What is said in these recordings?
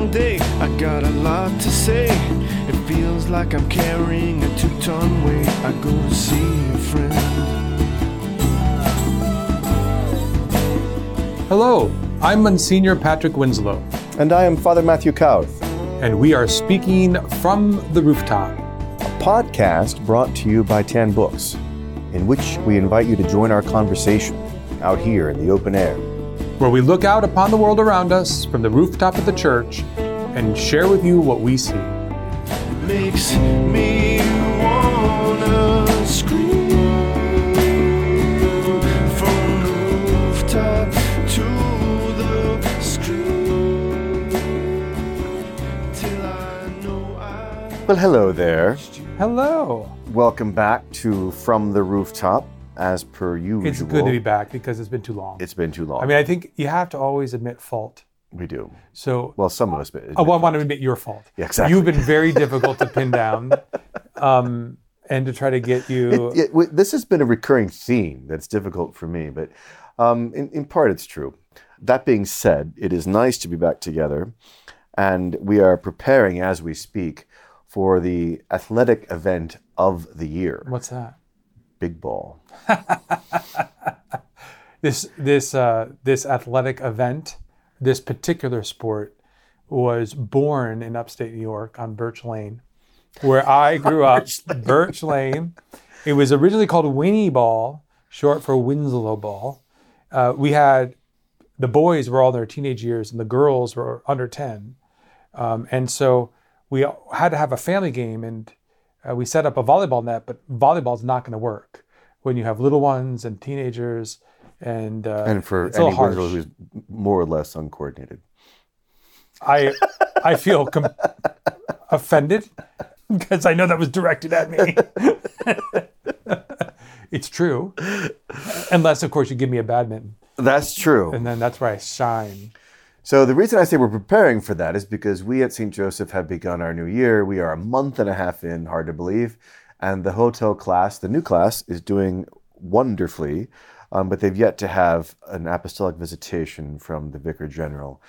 long day. I got a lot to say. It feels like I'm carrying a two ton weight. I go to see a friend. Hello, I'm Monsignor Patrick Winslow, And I am Father Matthew Kauth, and we are speaking from the rooftop. a podcast brought to you by TAN Books, in which we invite you to join our conversation out here in the open air. Where we look out upon the world around us from the rooftop of the church and share with you what we see. Makes me wanna scream from the rooftop to the screen till I know I. Well, hello there. Hello. Welcome back to From the Rooftop, as per usual. It's good to be back because it's been too long. It's been too long. I mean, I think you have to always admit fault. we do. So, Well, some of us. But oh, I want to admit your fault. Yeah, exactly. You've been very difficult to pin down, um, and to try to get you. It- it- this has been a recurring theme that's difficult for me, but um, in, in part it's true. That being said, it is nice to be back together, and we are preparing as we speak for the athletic event of the year, What's that? Big Ball. this this uh, this athletic event, this particular sport, was born in upstate New York on Birch Lane, where I grew up. Birch Lane. It was originally called Winnie Ball, short for Winslow Ball. Uh, we had the boys were all in their teenage years, and the girls were under ten, um, and so we had to have a family game, and uh, we set up a volleyball net. But volleyball's not going to work when you have little ones and teenagers. And, uh, And for any who's more or less uncoordinated. I I feel com- offended because I know that was directed at me. it's true, unless of course you give me a badminton, That's true. and then that's where I shine. So the reason I say we're preparing for that is because we at St. Joseph have begun our new year. We are a month and a half in, hard to believe, and the hotel class, the new class, is doing wonderfully, um, but they've yet to have an apostolic visitation from the Vicar General,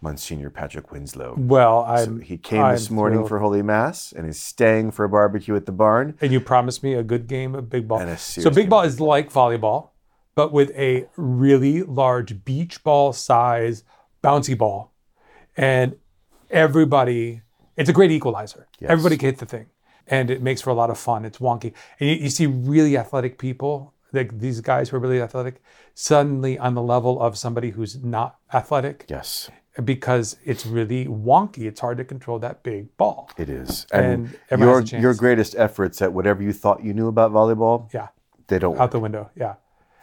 Monsignor Patrick Winslow. Well, I'm. He came I'm this morning thrilled. for Holy Mass and is staying for a barbecue at the barn. and you promised me a good game of big ball. And a so big game. ball is like volleyball, but with a really large beach ball size bouncy ball, and everybody. It's a great equalizer. Everybody can hit the thing, and it makes for a lot of fun. It's wonky, and you, you see really athletic people, like these guys who are really athletic, suddenly on the level of somebody who's not athletic, Yes, because it's really wonky. It's hard to control that big ball. it is. And And, your your greatest efforts at whatever you thought you knew about volleyball, Yeah. they don't out the window. Yeah.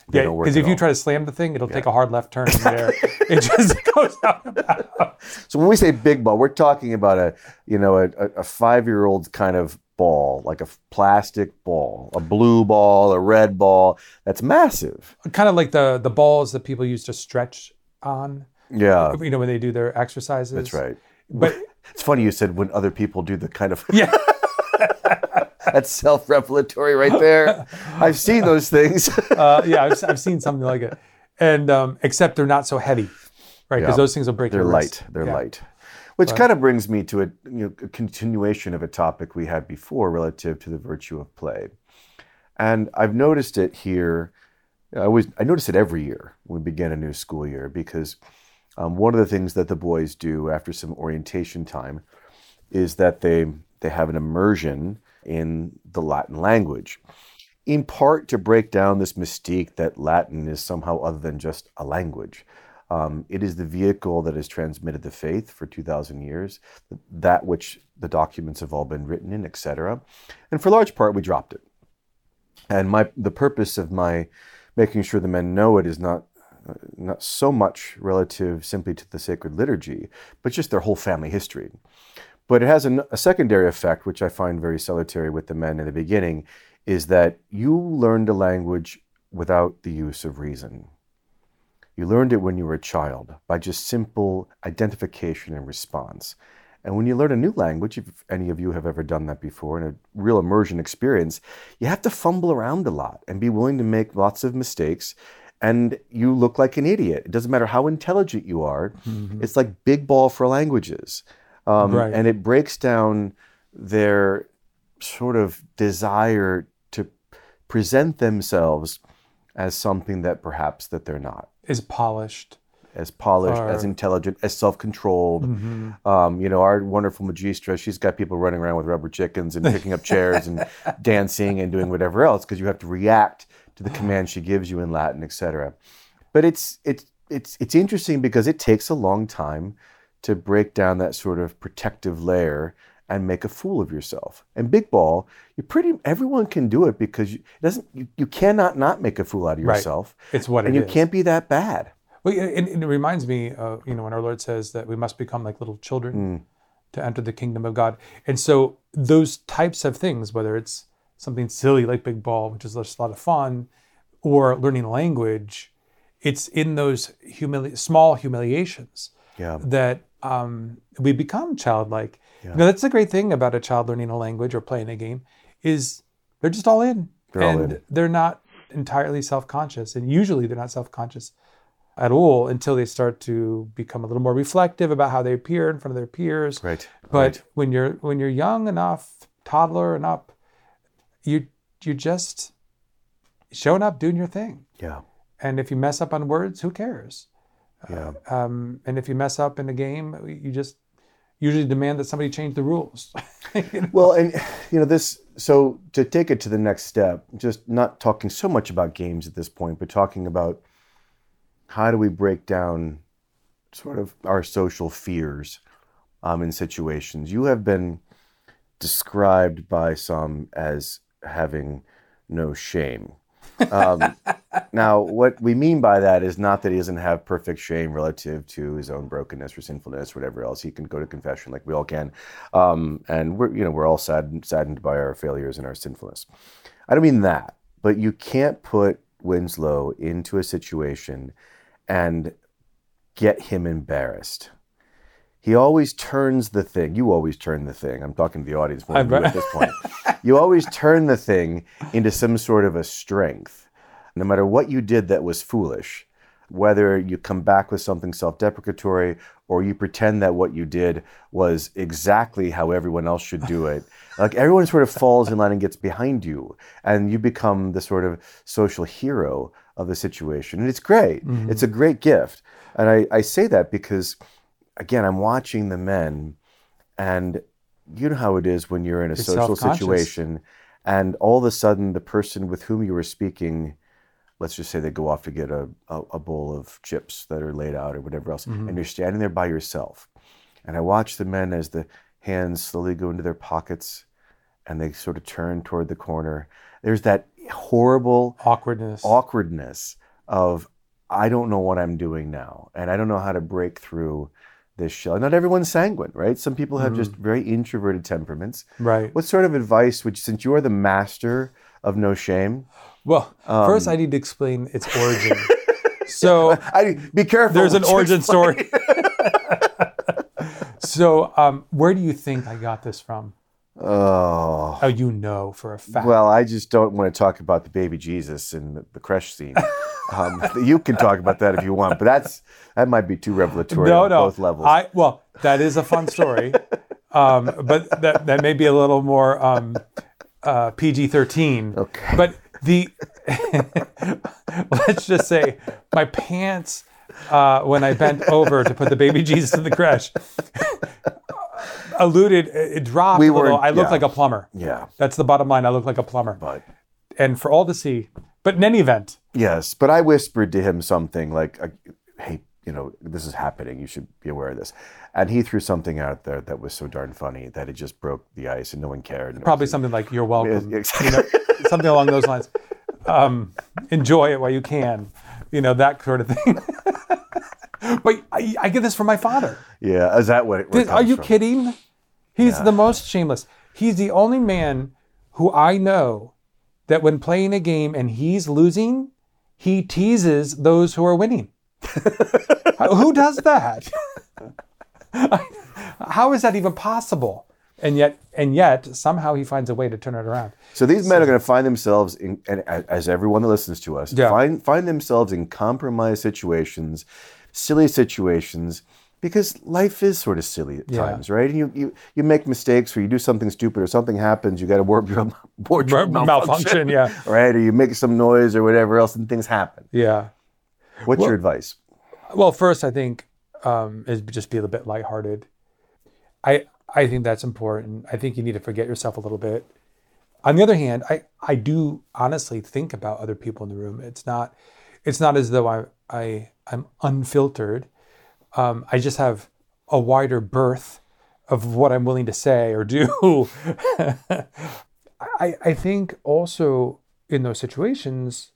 They yeah, don't work because if you try to slam the thing, it'll take a hard left turn there. it just goes out. So when we say big ball, we're talking about a you know a, a, five year old kind of ball, like a plastic ball, a blue ball, a red ball. That's massive. Kind of like the the balls that people use to stretch on. Yeah, You know when they do their exercises. that's right. But It's funny you said when other people do the kind of yeah, that's self revelatory right there. I've seen those things. uh, yeah, I've, I've seen something like it, and um, except they're not so heavy, right? Because Yeah. those things will break They're light. They're Yeah. light. Which kind of brings me to a, you know, a continuation of a topic we had before relative to the virtue of play. And I've noticed it here. I always I notice it every year when we begin a new school year because um, one of the things that the boys do after some orientation time is that they they have an immersion in the Latin language, in part to break down this mystique that Latin is somehow other than just a language. Um, it is the vehicle that has transmitted the faith for 2,000 years, that which the documents have all been written in, etc. And for a large part, we dropped it. And my the purpose of my making sure the men know it is not uh, not so much relative simply to the sacred liturgy, but just their whole family history. But it has a, a secondary effect, which I find very salutary with the men in the beginning, is that you learned a language without the use of reason. You learned it when you were a child by just simple identification and response. And when you learn a new language, if any of you have ever done that before in a real immersion experience, you have to fumble around a lot and be willing to make lots of mistakes and you look like an idiot. It doesn't matter how intelligent you are. It's like big ball for languages. Um, Right. And it breaks down their sort of desire to present themselves as something that perhaps that they're not Is polished. as polished, as intelligent, as self-controlled. Um, you know, our wonderful magistra, she's got people running around with rubber chickens and picking up chairs and dancing and doing whatever else because you have to react to the command she gives you in Latin, etc. But it's it's it's it's interesting because it takes a long time to break down that sort of protective layer and make a fool of yourself. And big ball, you pretty everyone can do it because you, it doesn't you, you cannot not make a fool out of Right. yourself. It's what and it you is. can't be that bad. Well, it, it, reminds me, uh, you know, when our Lord says that we must become like little children to enter the kingdom of God. And so those types of things, whether it's something silly like big ball, which is just a lot of fun, or learning language, it's in those humili- small humiliations Yeah. that um, we become childlike. You know, that's the great thing about a child learning a language or playing a game is they're just all in, They're all and in. they're not entirely self-conscious, and usually they're not self-conscious at all until they start to become a little more reflective about how they appear in front of their peers. Right. But right. when you're when you're young enough, toddler and up, you you just showing up, doing your thing. Yeah. And if you mess up on words, who cares? Yeah. Um, and if you mess up in a game, you just usually demand that somebody change the rules. You know? Well, and you know this. So to take it to the next step, just not talking so much about games at this point, but talking about how do we break down sort of our social fears um, in situations. You have been described by some as having no shame. Um, now, what we mean by that is not that he doesn't have perfect shame relative to his own brokenness or sinfulness, whatever else. He can go to confession like we all can, um, and we're you know we're all saddened saddened by our failures and our sinfulness. I don't mean that, but you can't put Winslow into a situation and get him embarrassed. He always turns the thing. You always turn the thing. I'm talking to the audience more than you I'm- at this point. You always turn the thing into some sort of a strength. No matter what you did that was foolish, whether you come back with something self deprecatory or you pretend that what you did was exactly how everyone else should do it, like everyone sort of falls in line and gets behind you, and you become the sort of social hero of the situation. And it's great. Mm-hmm. It's a great gift. And I, I say that because, again, I'm watching the men, and you know how it is when you're in a social situation, and all of a sudden the person with whom you were speaking let's just say they go off to get a, a, a bowl of chips that are laid out or whatever else, mm-hmm. and you're standing there by yourself. And I watch the men as the hands slowly go into their pockets and they sort of turn toward the corner. There's that horrible Awkwardness. awkwardness of, I don't know what I'm doing now, and I don't know how to break through this shell. Not everyone's sanguine, right? Some people have just very introverted temperaments. right. What sort of advice would, since you are the master of no shame, Well, first Um, I need to explain its origin. so I be careful. there's an origin story. so um, where do you think I got this from? Oh. Oh, you know for a fact. Well, I just don't want to talk about the baby Jesus and the, creche scene. Um, you can talk about that if you want, but that's that might be too revelatory no, on no. both levels. I well, that is a fun story, um, but that that may be a little more um, uh, PG thirteen. Okay. But the let's just say my pants uh, when I bent over to put the baby Jesus in the creche alluded it dropped We weren't- I looked yeah. like a plumber. yeah, That's the bottom line. I looked like a plumber, but and for all to see. But in any event, yes, but I whispered to him something like, uh, "Hey, you know, this is happening. You should be aware of this." And he threw something out there that was so darn funny that it just broke the ice, and no one cared. Probably was- something like "You're welcome." Yes, you know, something along those lines. Um, enjoy it while you can, you know that sort of thing. but I, I get this from my father. yeah, is that what? it, it Are you from? kidding? He's the most shameless. He's the only man who I know that when playing a game and he's losing, he teases those who are winning. who does that? How is that even possible? and yet and yet somehow he finds a way to turn it around. So these men are going to find themselves in, and as everyone that listens to us, Yeah. find find themselves in compromised situations, silly situations, because life is sort of silly at Yeah. times, right? And you, you you make mistakes, or you do something stupid, or something happens, you got to wardrobe wardrobe Malfunction, malfunction, yeah. right? Or you make some noise or whatever else, and things happen. Yeah. What's your advice? Well, first, I think um, is just be a little bit lighthearted. I I think that's important. I think you need to forget yourself a little bit. On the other hand, I I do honestly think about other people in the room. It's not it's not as though I I I'm unfiltered. Um, I just have a wider berth of what I'm willing to say or do. I I think also in those situations,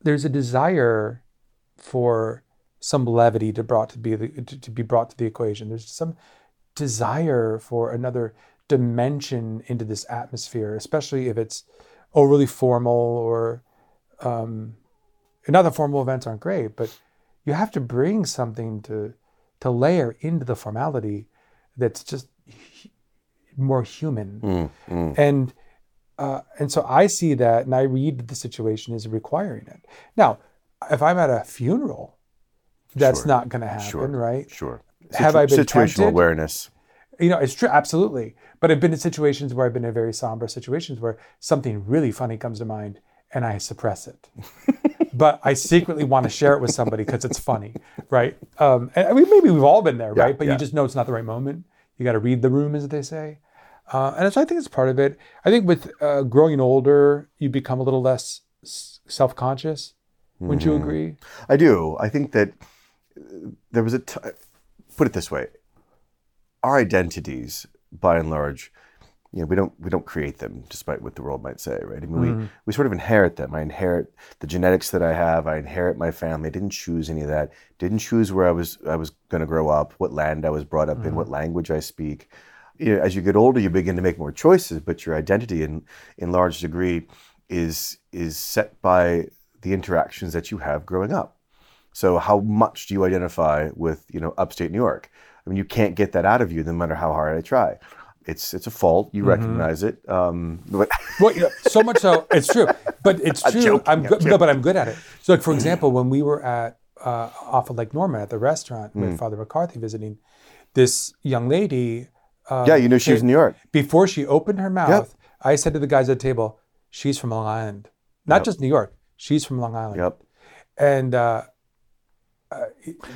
there's a desire for some levity to brought to be the, to, to be brought to the equation. There's some desire for another dimension into this atmosphere, especially if it's overly formal or um, not that formal events aren't great, but you have to bring something to to layer into the formality that's just more human. And uh, and so I see that, and I read the situation as requiring it. Now, if I'm at a funeral, that's Sure. not going to happen, Sure. right? Sure. Have I been situational tempted? awareness? You know, it's true, absolutely. But I've been in situations where I've been in very somber situations where something really funny comes to mind, and I suppress it. but I secretly want to share it with somebody because it's funny, right? Um, and I mean, maybe we've all been there, Yeah, right? But yeah. you just know it's not the right moment. You got to read the room, as they say. Uh, and so I think it's part of it. I think with uh, growing older, you become a little less self-conscious. Wouldn't Mm-hmm. you agree? I do. I think that uh, there was a t- put it this way: our identities, by and large, you know, we don't we don't create them, despite what the world might say, right? I mean, we mm-hmm. we sort of inherit them. I inherit the genetics that I have. I inherit my family. I didn't choose any of that. Didn't choose where I was I was going to grow up, what land I was brought up in, mm-hmm. what language I speak. You know, as you get older, you begin to make more choices, but your identity, in in large degree, is is set by the interactions that you have growing up. So how much do you identify with, you know, upstate New York? I mean, you can't get that out of you no matter how hard I try. It's it's a fault. You recognize it. Um, but Well, you know, so much so it's true, but it's true. joking, I'm I'm good. No, but I'm good at it. So, like for example, when we were at uh, off of Lake Norman at the restaurant Hmm. with Father McCarthy visiting, this young lady. Um, yeah, you know she was in New York. Before she opened her mouth, I said to the guys at the table, "She's from Long Island, not just New York. She's from Long Island." Yep. And uh, uh,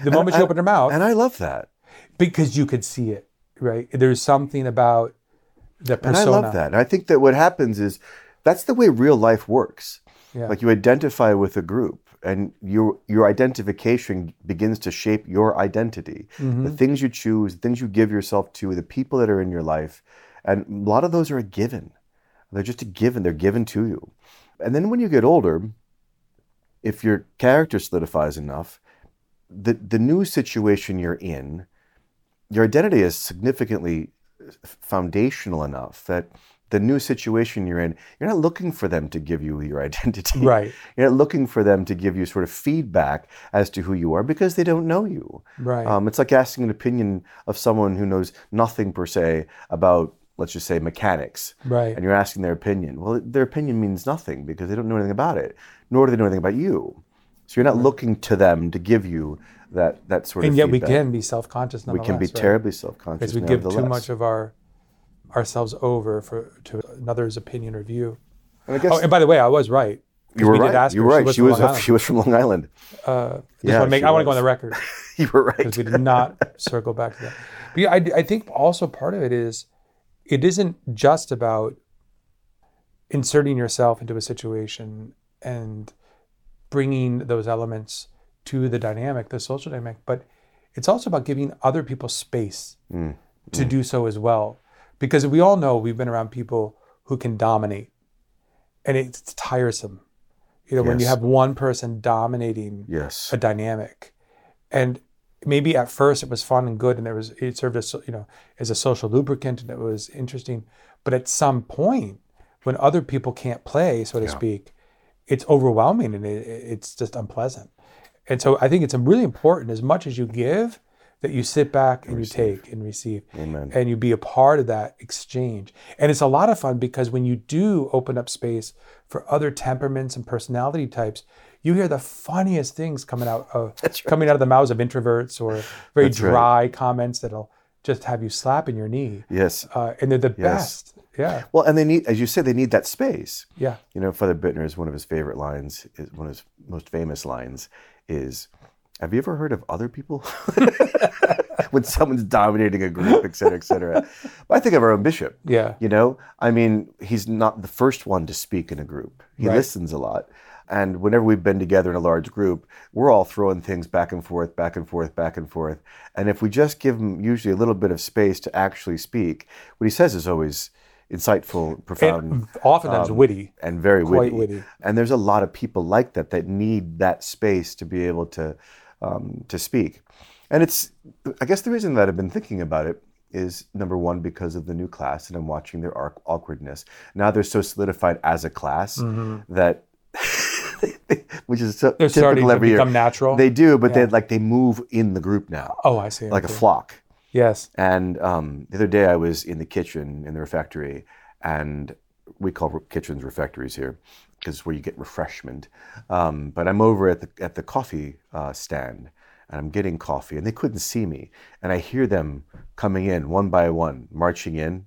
the moment she and- opened her mouth, And I love that. because you could see it, right? There's something about the persona. And. I love that. And I think that what happens is that's the way real life works. Yeah. Like you identify with a group and your your identification begins to shape your identity. Mm-hmm. The things you choose, the things you give yourself to, the people that are in your life. And a lot of those are a given. They're just a given. They're given to you. And then when you get older, if your character solidifies enough, the the new situation you're in, your identity is significantly foundational enough that the new situation you're in, you're not looking for them to give you your identity. Right. You're not looking for them to give you sort of feedback as to who you are because they don't know you. Right. Um, it's like asking an opinion of someone who knows nothing per se about, let's just say, mechanics. Right. And you're asking their opinion. Well, their opinion means nothing because they don't know anything about it, nor do they know anything about you. So you're not looking to them to give you that that sort and of yet we can be self-conscious we can be right? terribly self-conscious because we give too much of our ourselves over for to another's opinion or view. And I guess Oh, and by the way, I was right. you were we right. Ask you were right. She was from Long she was from Long Island. Uh, Yeah, make, I want to go on the record you were right. because we did not circle back to that. But yeah, I, I think also part of it is it isn't just about inserting yourself into a situation and bringing those elements to the dynamic, the social dynamic, but it's also about giving other people space Mm. to do so as well. Because we all know we've been around people who can dominate, and it's tiresome. You know, when you have one person dominating Yes. a dynamic, and maybe at first it was fun and good, and there was it served as you know as a social lubricant, and it was interesting. But at some point, when other people can't play, so to speak, it's overwhelming and it, it's just unpleasant. And so I think it's really important as much as you give, that you sit back and you take and receive Amen. and you be a part of that exchange. And it's a lot of fun because when you do open up space for other temperaments and personality types, you hear the funniest things coming out of right. coming out of the mouths of introverts or very That's right. dry comments that'll just have you slapping your knee. Yes. Uh, and they're the Yes. best. Yeah. Well, and they need, as you say, they need that space. Yeah. You know, Father Bittner is one of his favorite lines. Is one of his most famous lines is, "Have you ever heard of other people?" when someone's dominating a group, et cetera, et cetera. But I think of our own bishop. Yeah. You know, I mean, he's not the first one to speak in a group. He Right. listens a lot. And whenever we've been together in a large group, we're all throwing things back and forth, back and forth, back and forth. And if we just give him usually a little bit of space to actually speak, what he says is always insightful, profound, And oftentimes witty. and very quite witty. witty. And there's a lot of people like that that need that space to be able to um, to speak. And it's, I guess, the reason that I've been thinking about it is number one because of the new class, and I'm watching their arc- awkwardness. Now they're so solidified as a class that, which is so Mm-hmm. They're starting typical to every become year. natural. They do, but they like they move in the group now, oh, I see. like a flock. Yes. And um, the other day I was in the kitchen in the refectory, and we call kitchens refectories here because it's where you get refreshment. Um, but I'm over at the at the coffee uh, stand, and I'm getting coffee, and they couldn't see me, and I hear them coming in one by one, marching in,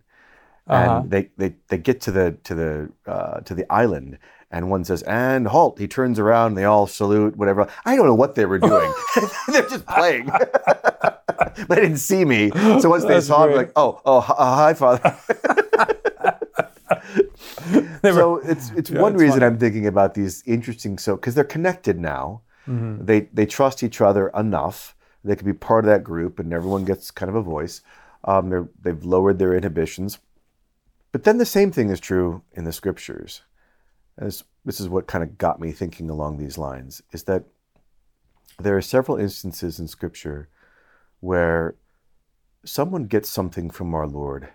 and Uh-huh. they, they they get to the to the uh, to the island. And one says, and halt. He turns around, they all salute, whatever. I don't know what they were doing. They're just playing. but they didn't see me. So once they That's saw me, like, oh, oh, hi, uh, Father. Were- so it's it's Yeah, one it's reason funny. I'm thinking about these interesting. So because they're connected now, Mm-hmm. they they trust each other enough. They can be part of that group, and everyone gets kind of a voice. Um, they've lowered their inhibitions. But then the same thing is true in the scriptures. As this is what kind of got me thinking along these lines is that there are several instances in scripture where someone gets something from our Lord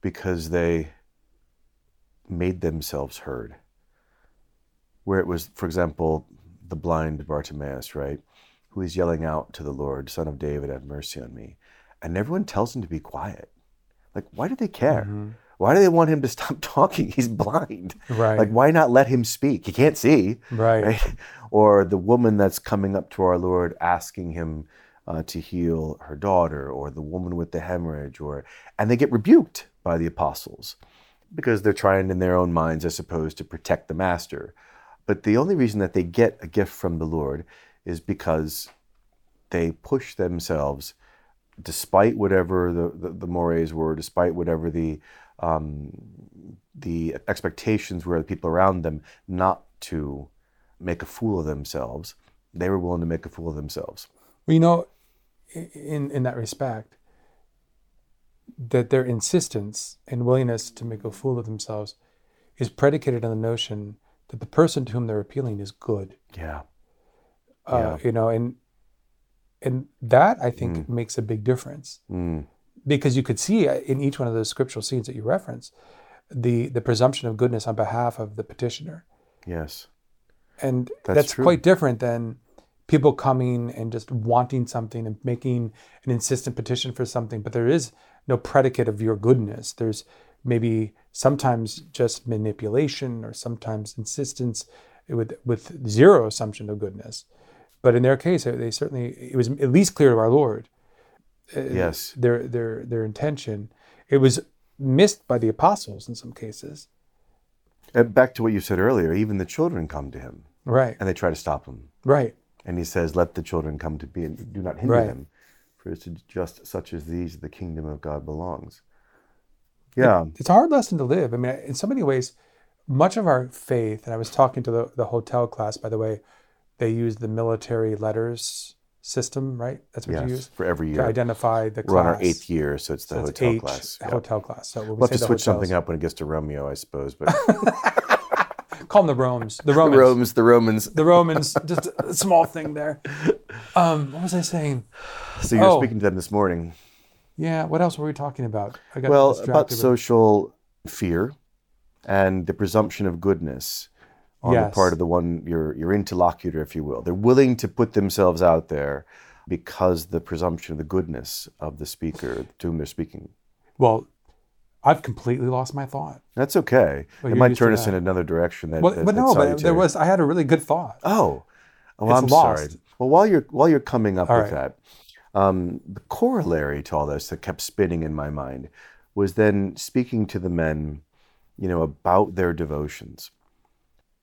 because they made themselves heard. Where it was, for example, the blind Bartimaeus, right? Who is yelling out to the Lord, Son of David, have mercy on me. And everyone tells him to be quiet. Like, why do they care? Mm-hmm. Why do they want him to stop talking? He's blind. Right. Like, why not let him speak? He can't see. Right. right? Or the woman that's coming up to our Lord asking him uh, to heal her daughter, or the woman with the hemorrhage, or and they get rebuked by the apostles because they're trying in their own minds, I suppose, to protect the master. But the only reason that they get a gift from the Lord is because they push themselves, despite whatever the, the, the mores were, despite whatever the um, the expectations were the people around them, not to make a fool of themselves. They were willing to make a fool of themselves. Well, you know, in in that respect, that their insistence and willingness to make a fool of themselves is predicated on the notion that the person to whom they're appealing is good. Yeah. Uh, You know, and and that I think makes a big difference Mm. Because you could see uh, in each one of those scriptural scenes that you reference the the presumption of goodness on behalf of the petitioner. Yes. and That's that's, quite different than people coming and just wanting something and making an insistent petition for something but there is no predicate of your goodness there's maybe sometimes just manipulation or sometimes insistence with with zero assumption of goodness but in their case they certainly it was at least clear to our lord Yes. their their their intention it was missed by the apostles in some cases And Uh, back to what you said earlier, even the children come to him right and they try to stop him. right And he says, Let the children come to me and do not hinder Right. them, for it's just such as these the kingdom of God belongs. Yeah. it's a hard lesson to live. I mean, in so many ways, much of our faith, and I was talking to the, the hotel class, by the way, they use the military letters system, right? That's what you use For every year to identify the We're on our eighth year, so it's the So it's hotel H, class. the hotel class. So when we We'll have to switch something up when it gets to Romeo, I suppose. But Call them the Romans. The the Romans. Romans, the Romans. The Romans. Just a small thing there. Um, what was I saying? So you were Oh. speaking to them this morning. Yeah. What else were we talking about? I got Well, about social fear and the presumption of goodness on the part of the one your your interlocutor, if you will. They're willing to put themselves out there because the presumption of the goodness of the speaker to whom they're speaking. Well, I've completely lost my thought. That's okay. Well, it might turn us that. in another direction. That, Well, that- but no, but there was. I had a really good thought. Oh, oh It's I'm lost. sorry. Well, while you're while you're coming up All with right. that, um, the corollary to all this that kept spinning in my mind was then speaking to the men, you know, about their devotions,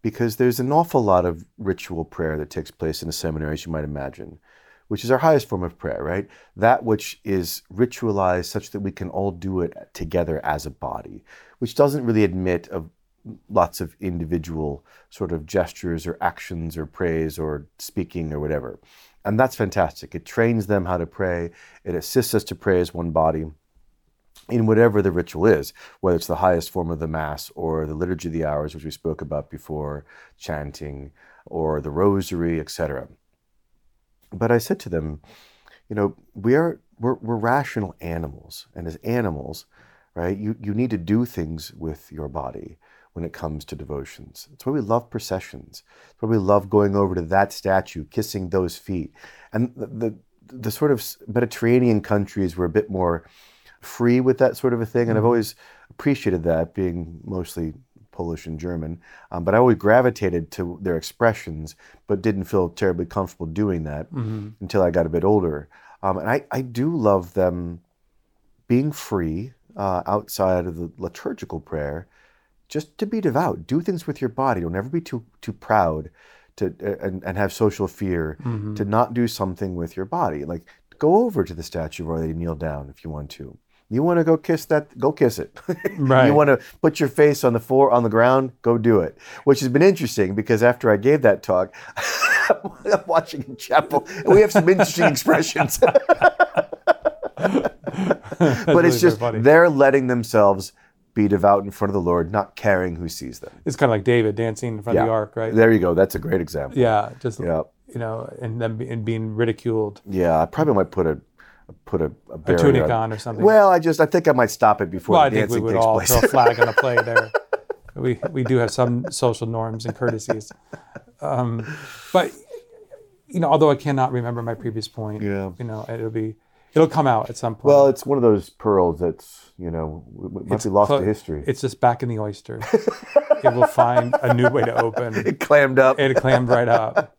because there's an awful lot of ritual prayer that takes place in a seminary, as you might imagine, which is our highest form of prayer, right? That which is ritualized such that we can all do it together as a body, which doesn't really admit of lots of individual sort of gestures or actions or praise or speaking or whatever. And that's fantastic. It trains them how to pray, it assists us to pray as one body in whatever the ritual is, whether it's the highest form of the Mass or the Liturgy of the Hours, which we spoke about before, chanting, or the Rosary, etc. But I said to them, you know, we are we're, we're rational animals, and as animals, right, you, you need to do things with your body when it comes to devotions. That's why we love processions. That's why we love going over to that statue, kissing those feet. And the, the, the sort of Mediterranean countries were a bit more free with that sort of a thing. And I've always appreciated that, being mostly Polish and German. Um, but I always gravitated to their expressions, but didn't feel terribly comfortable doing that until I got a bit older. Um, and I, I do love them being free uh, outside of the liturgical prayer, just to be devout. Do things with your body. Don't ever be too too proud to uh, and, and have social fear to not do something with your body. Like go over to the statue of Our Lady, kneel down if you want to. You want to go kiss that? Go kiss it. Right. you want to put your face on the floor on the ground? Go do it. Which has been interesting because after I gave that talk, I'm watching in chapel and we have some interesting expressions. but it's just they're letting themselves be devout in front of the Lord, not caring who sees them. It's kind of like David dancing in front of the ark, right? There you go. That's a great example. Yeah, just Yeah. you know, and then and being ridiculed. Yeah, I probably might put a put a, a, A tunic on or something. Well, I just I think I might stop it before well, I think we would all place. throw a flag on the play there. we we do have some social norms and courtesies, um, but you know, although I cannot remember my previous point, Yeah. you know, it'll be it'll come out at some point. well, it's one of those pearls that's you know w- must be lost clo- to history. It's just back in the oyster. it will find a new way to open. It clammed up. it clammed right up.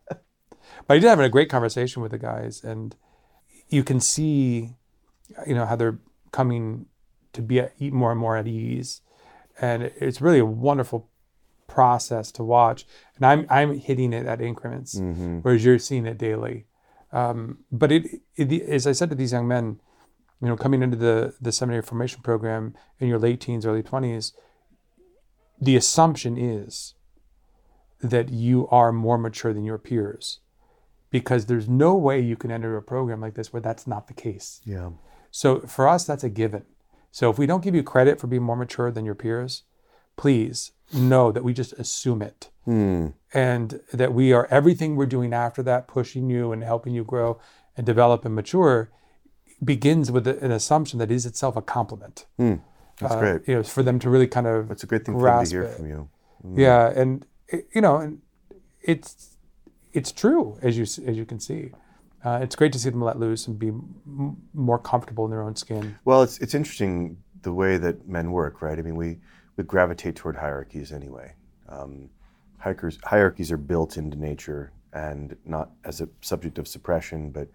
But I did have a great conversation with the guys, and you can see, you know, how they're coming to be at, more and more at ease, and it's really a wonderful process to watch. And I'm I'm hitting it at increments, whereas you're seeing it daily. Um, but it, it, as I said to these young men, you know, coming into the the seminary formation program in your late teens, early twenties, the assumption is that you are more mature than your peers because there's no way you can enter a program like this where that's not the case. yeah. So for us, that's a given. So if we don't give you credit for being more mature than your peers, please know that we just assume it. Hmm. And that we are everything we're doing after that, pushing you and helping you grow and develop and mature, begins with an assumption that is itself a compliment. That's Uh, great. You know, for them to really kind of That's a great thing for them to hear it. from you. yeah, and you know, and it's it's true as you as you can see. Uh, it's great to see them let loose and be m- more comfortable in their own skin. Well, it's it's interesting the way that men work, right? I mean, we we gravitate toward hierarchies anyway. Um, hierarchies hierarchies are built into nature and not as a subject of suppression, but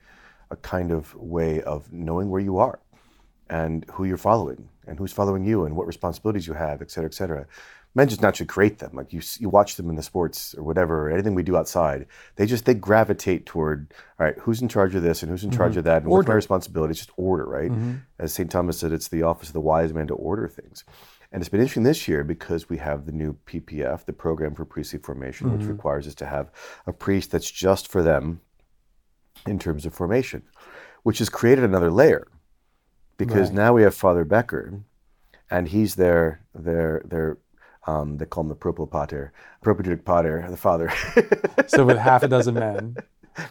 a kind of way of knowing where you are and who you're following and who's following you and what responsibilities you have, et cetera, et cetera. Men just naturally create them. Like you, you watch them in the sports or whatever, or anything we do outside. They just they gravitate toward all right, who's in charge of this and who's in charge mm-hmm. of that, and what's my responsibility? It's just order, right? Mm-hmm. As St. Thomas said, it's the office of the wise man to order things. And it's been interesting this year because we have the new PPF, the program for priestly formation, which mm-hmm. requires us to have a priest that's just for them in terms of formation, which has created another layer because now we have Father Becker, and he's their their their um, they call him the proprio pater, propedeutic pater, the father, So with half a dozen men,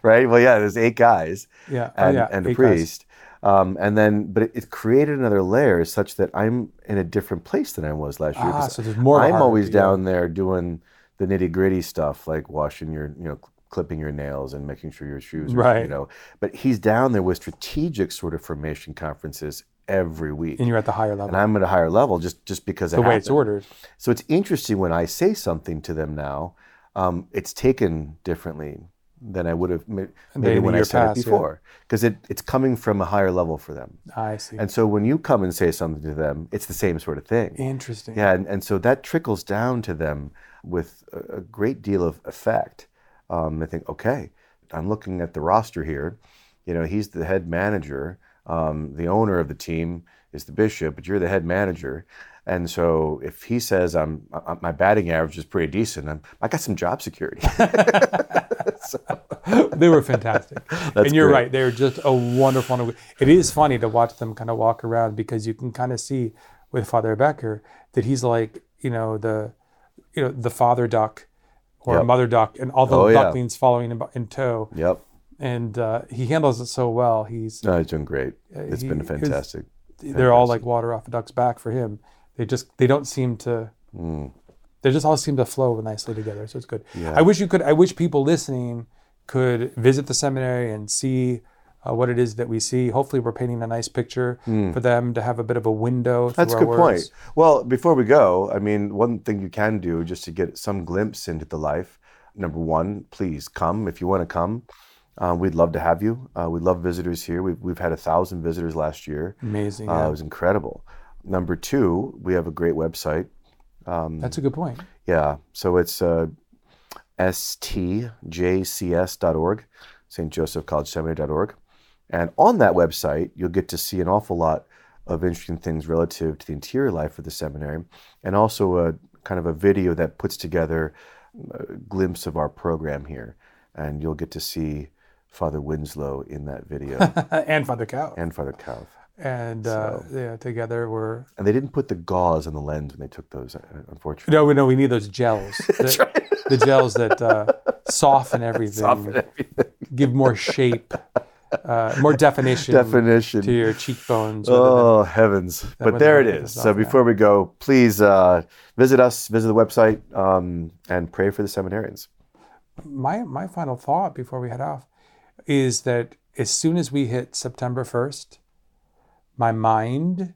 right? Well, yeah, there's eight guys yeah, oh, and, yeah, and a priest, um, and then but it, it created another layer such that I'm in a different place than I was last year. Ah, so there's more I'm always yeah. down there doing the nitty gritty stuff like washing your you know clipping your nails and making sure your shoes are, Right. you know. But he's down there with strategic sort of formation conferences every week. And you're at the higher level. And I'm at a higher level just just because it the way it's ordered. So it's interesting when I say something to them now, um, it's taken differently than I would have ma- maybe when I said past, it before, because it, it's coming from a higher level for them. I see. And so when you come and say something to them, it's the same sort of thing. Interesting. Yeah, and, and so that trickles down to them with a, a great deal of effect. Um, they think, okay, I'm looking at the roster here. You know, he's the head manager. Um, the owner of the team is the bishop, but you're the head manager. And so if he says I'm, I, my batting average is pretty decent, I'm, I got some job security. they were fantastic. and you're great. right. They're just a wonderful. wonderful- It is funny to watch them kind of walk around because you can kind of see with Father Becker that he's like, you know, the, you know, the father duck or Yep. mother duck and all the Oh, yeah. ducklings following him in tow. yep. And uh, he handles it so well. He's, No, he's doing great. It's he- been fantastic. they're all like water off a duck's back for him. They just, they don't seem to, Mm. they just all seem to flow nicely together. So it's good. Yeah. I wish you could. I wish people listening could visit the seminary and see uh, what it is that we see. Hopefully, we're painting a nice picture for them to have a bit of a window. That's a good our point. Well, before we go, I mean, one thing you can do just to get some glimpse into the life. Number one, please come if you want to come. Uh, we'd love to have you. Uh, we love visitors here. We've, we've had a thousand visitors last year. Amazing. Uh, yeah. It was incredible. Number two, we have a great website. That's a good point. Yeah, so it's uh, stjcs.org, St. Joseph College Seminary.org. And on that website, you'll get to see an awful lot of interesting things relative to the interior life of the seminary, and also a kind of a video that puts together a glimpse of our program here. And you'll get to see Father Winslow in that video and Father Cow. and Father Kauth. And uh, yeah, together we're. And they didn't put the gauze on the lens when they took those, uh, unfortunately. No, we know we need those gels. The, the gels that uh, soften everything, Soften everything. give more shape, uh, more definition, Definition. to your cheekbones. rather than- Oh heavens! But there it is. So before we go, please uh, visit us, visit the website, um, and pray for the seminarians. my my final thought before we head off is that as soon as we hit September 1st, my mind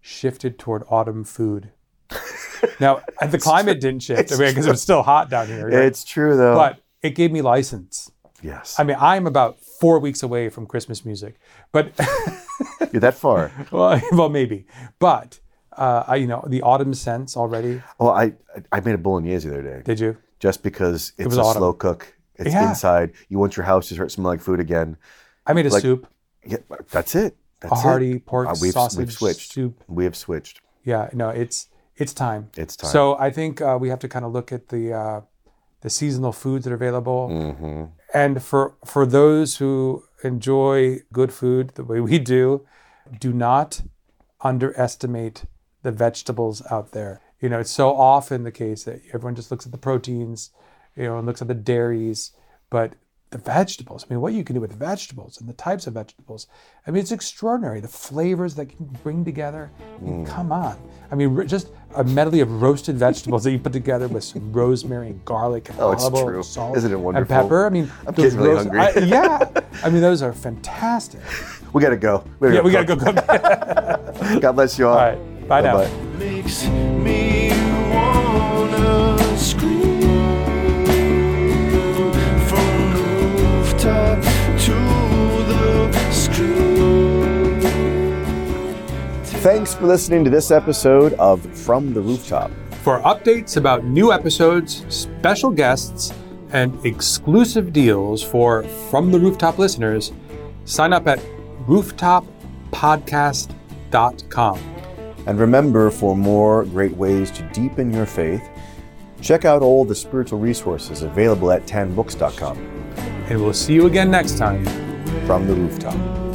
shifted toward autumn food. now, the climate didn't shift I mean, because it was still hot down here. right? It's true though. But it gave me license. yes, I mean, I'm about four weeks away from Christmas music, but you're that far. well, well, maybe. But uh, I, you know, the autumn sense already. Oh, I I made a bolognese the other day Did you? just because it's was a autumn. slow cook. It's Yeah. inside. You want your house to start smelling like food again. I made a Like, soup, Yeah, that's it. That's a hearty it. pork Uh, we've, sausage we've switched. soup. We have switched. Yeah, no, it's it's time. It's time. So I think uh, we have to kind of look at the uh, the seasonal foods that are available, hmm and for for those who enjoy good food the way we do, do not underestimate the vegetables out there. You know, it's so often the case that everyone just looks at the proteins, you know, and looks at the dairies, but the vegetables. I mean, what you can do with vegetables and the types of vegetables. I mean, it's extraordinary. The flavors that can bring together. I mean, Mm. come on. I mean, just a medley of roasted vegetables that you put together with some rosemary and garlic and Oh, it's olive oil and salt Isn't it and pepper. I mean, I'm those getting really roast- hungry. I- yeah, I mean, those are fantastic. We gotta go. We Yeah, gotta we gotta go cook. cook. God bless you all. All right, bye now. Bye-bye. makes Thanks for listening to this episode of From the Rooftop. For updates about new episodes, special guests, and exclusive deals for From the Rooftop listeners, sign up at rooftoppodcast.com. And remember, for more great ways to deepen your faith, check out all the spiritual resources available at tanbooks.com. And we'll see you again next time. From the Rooftop.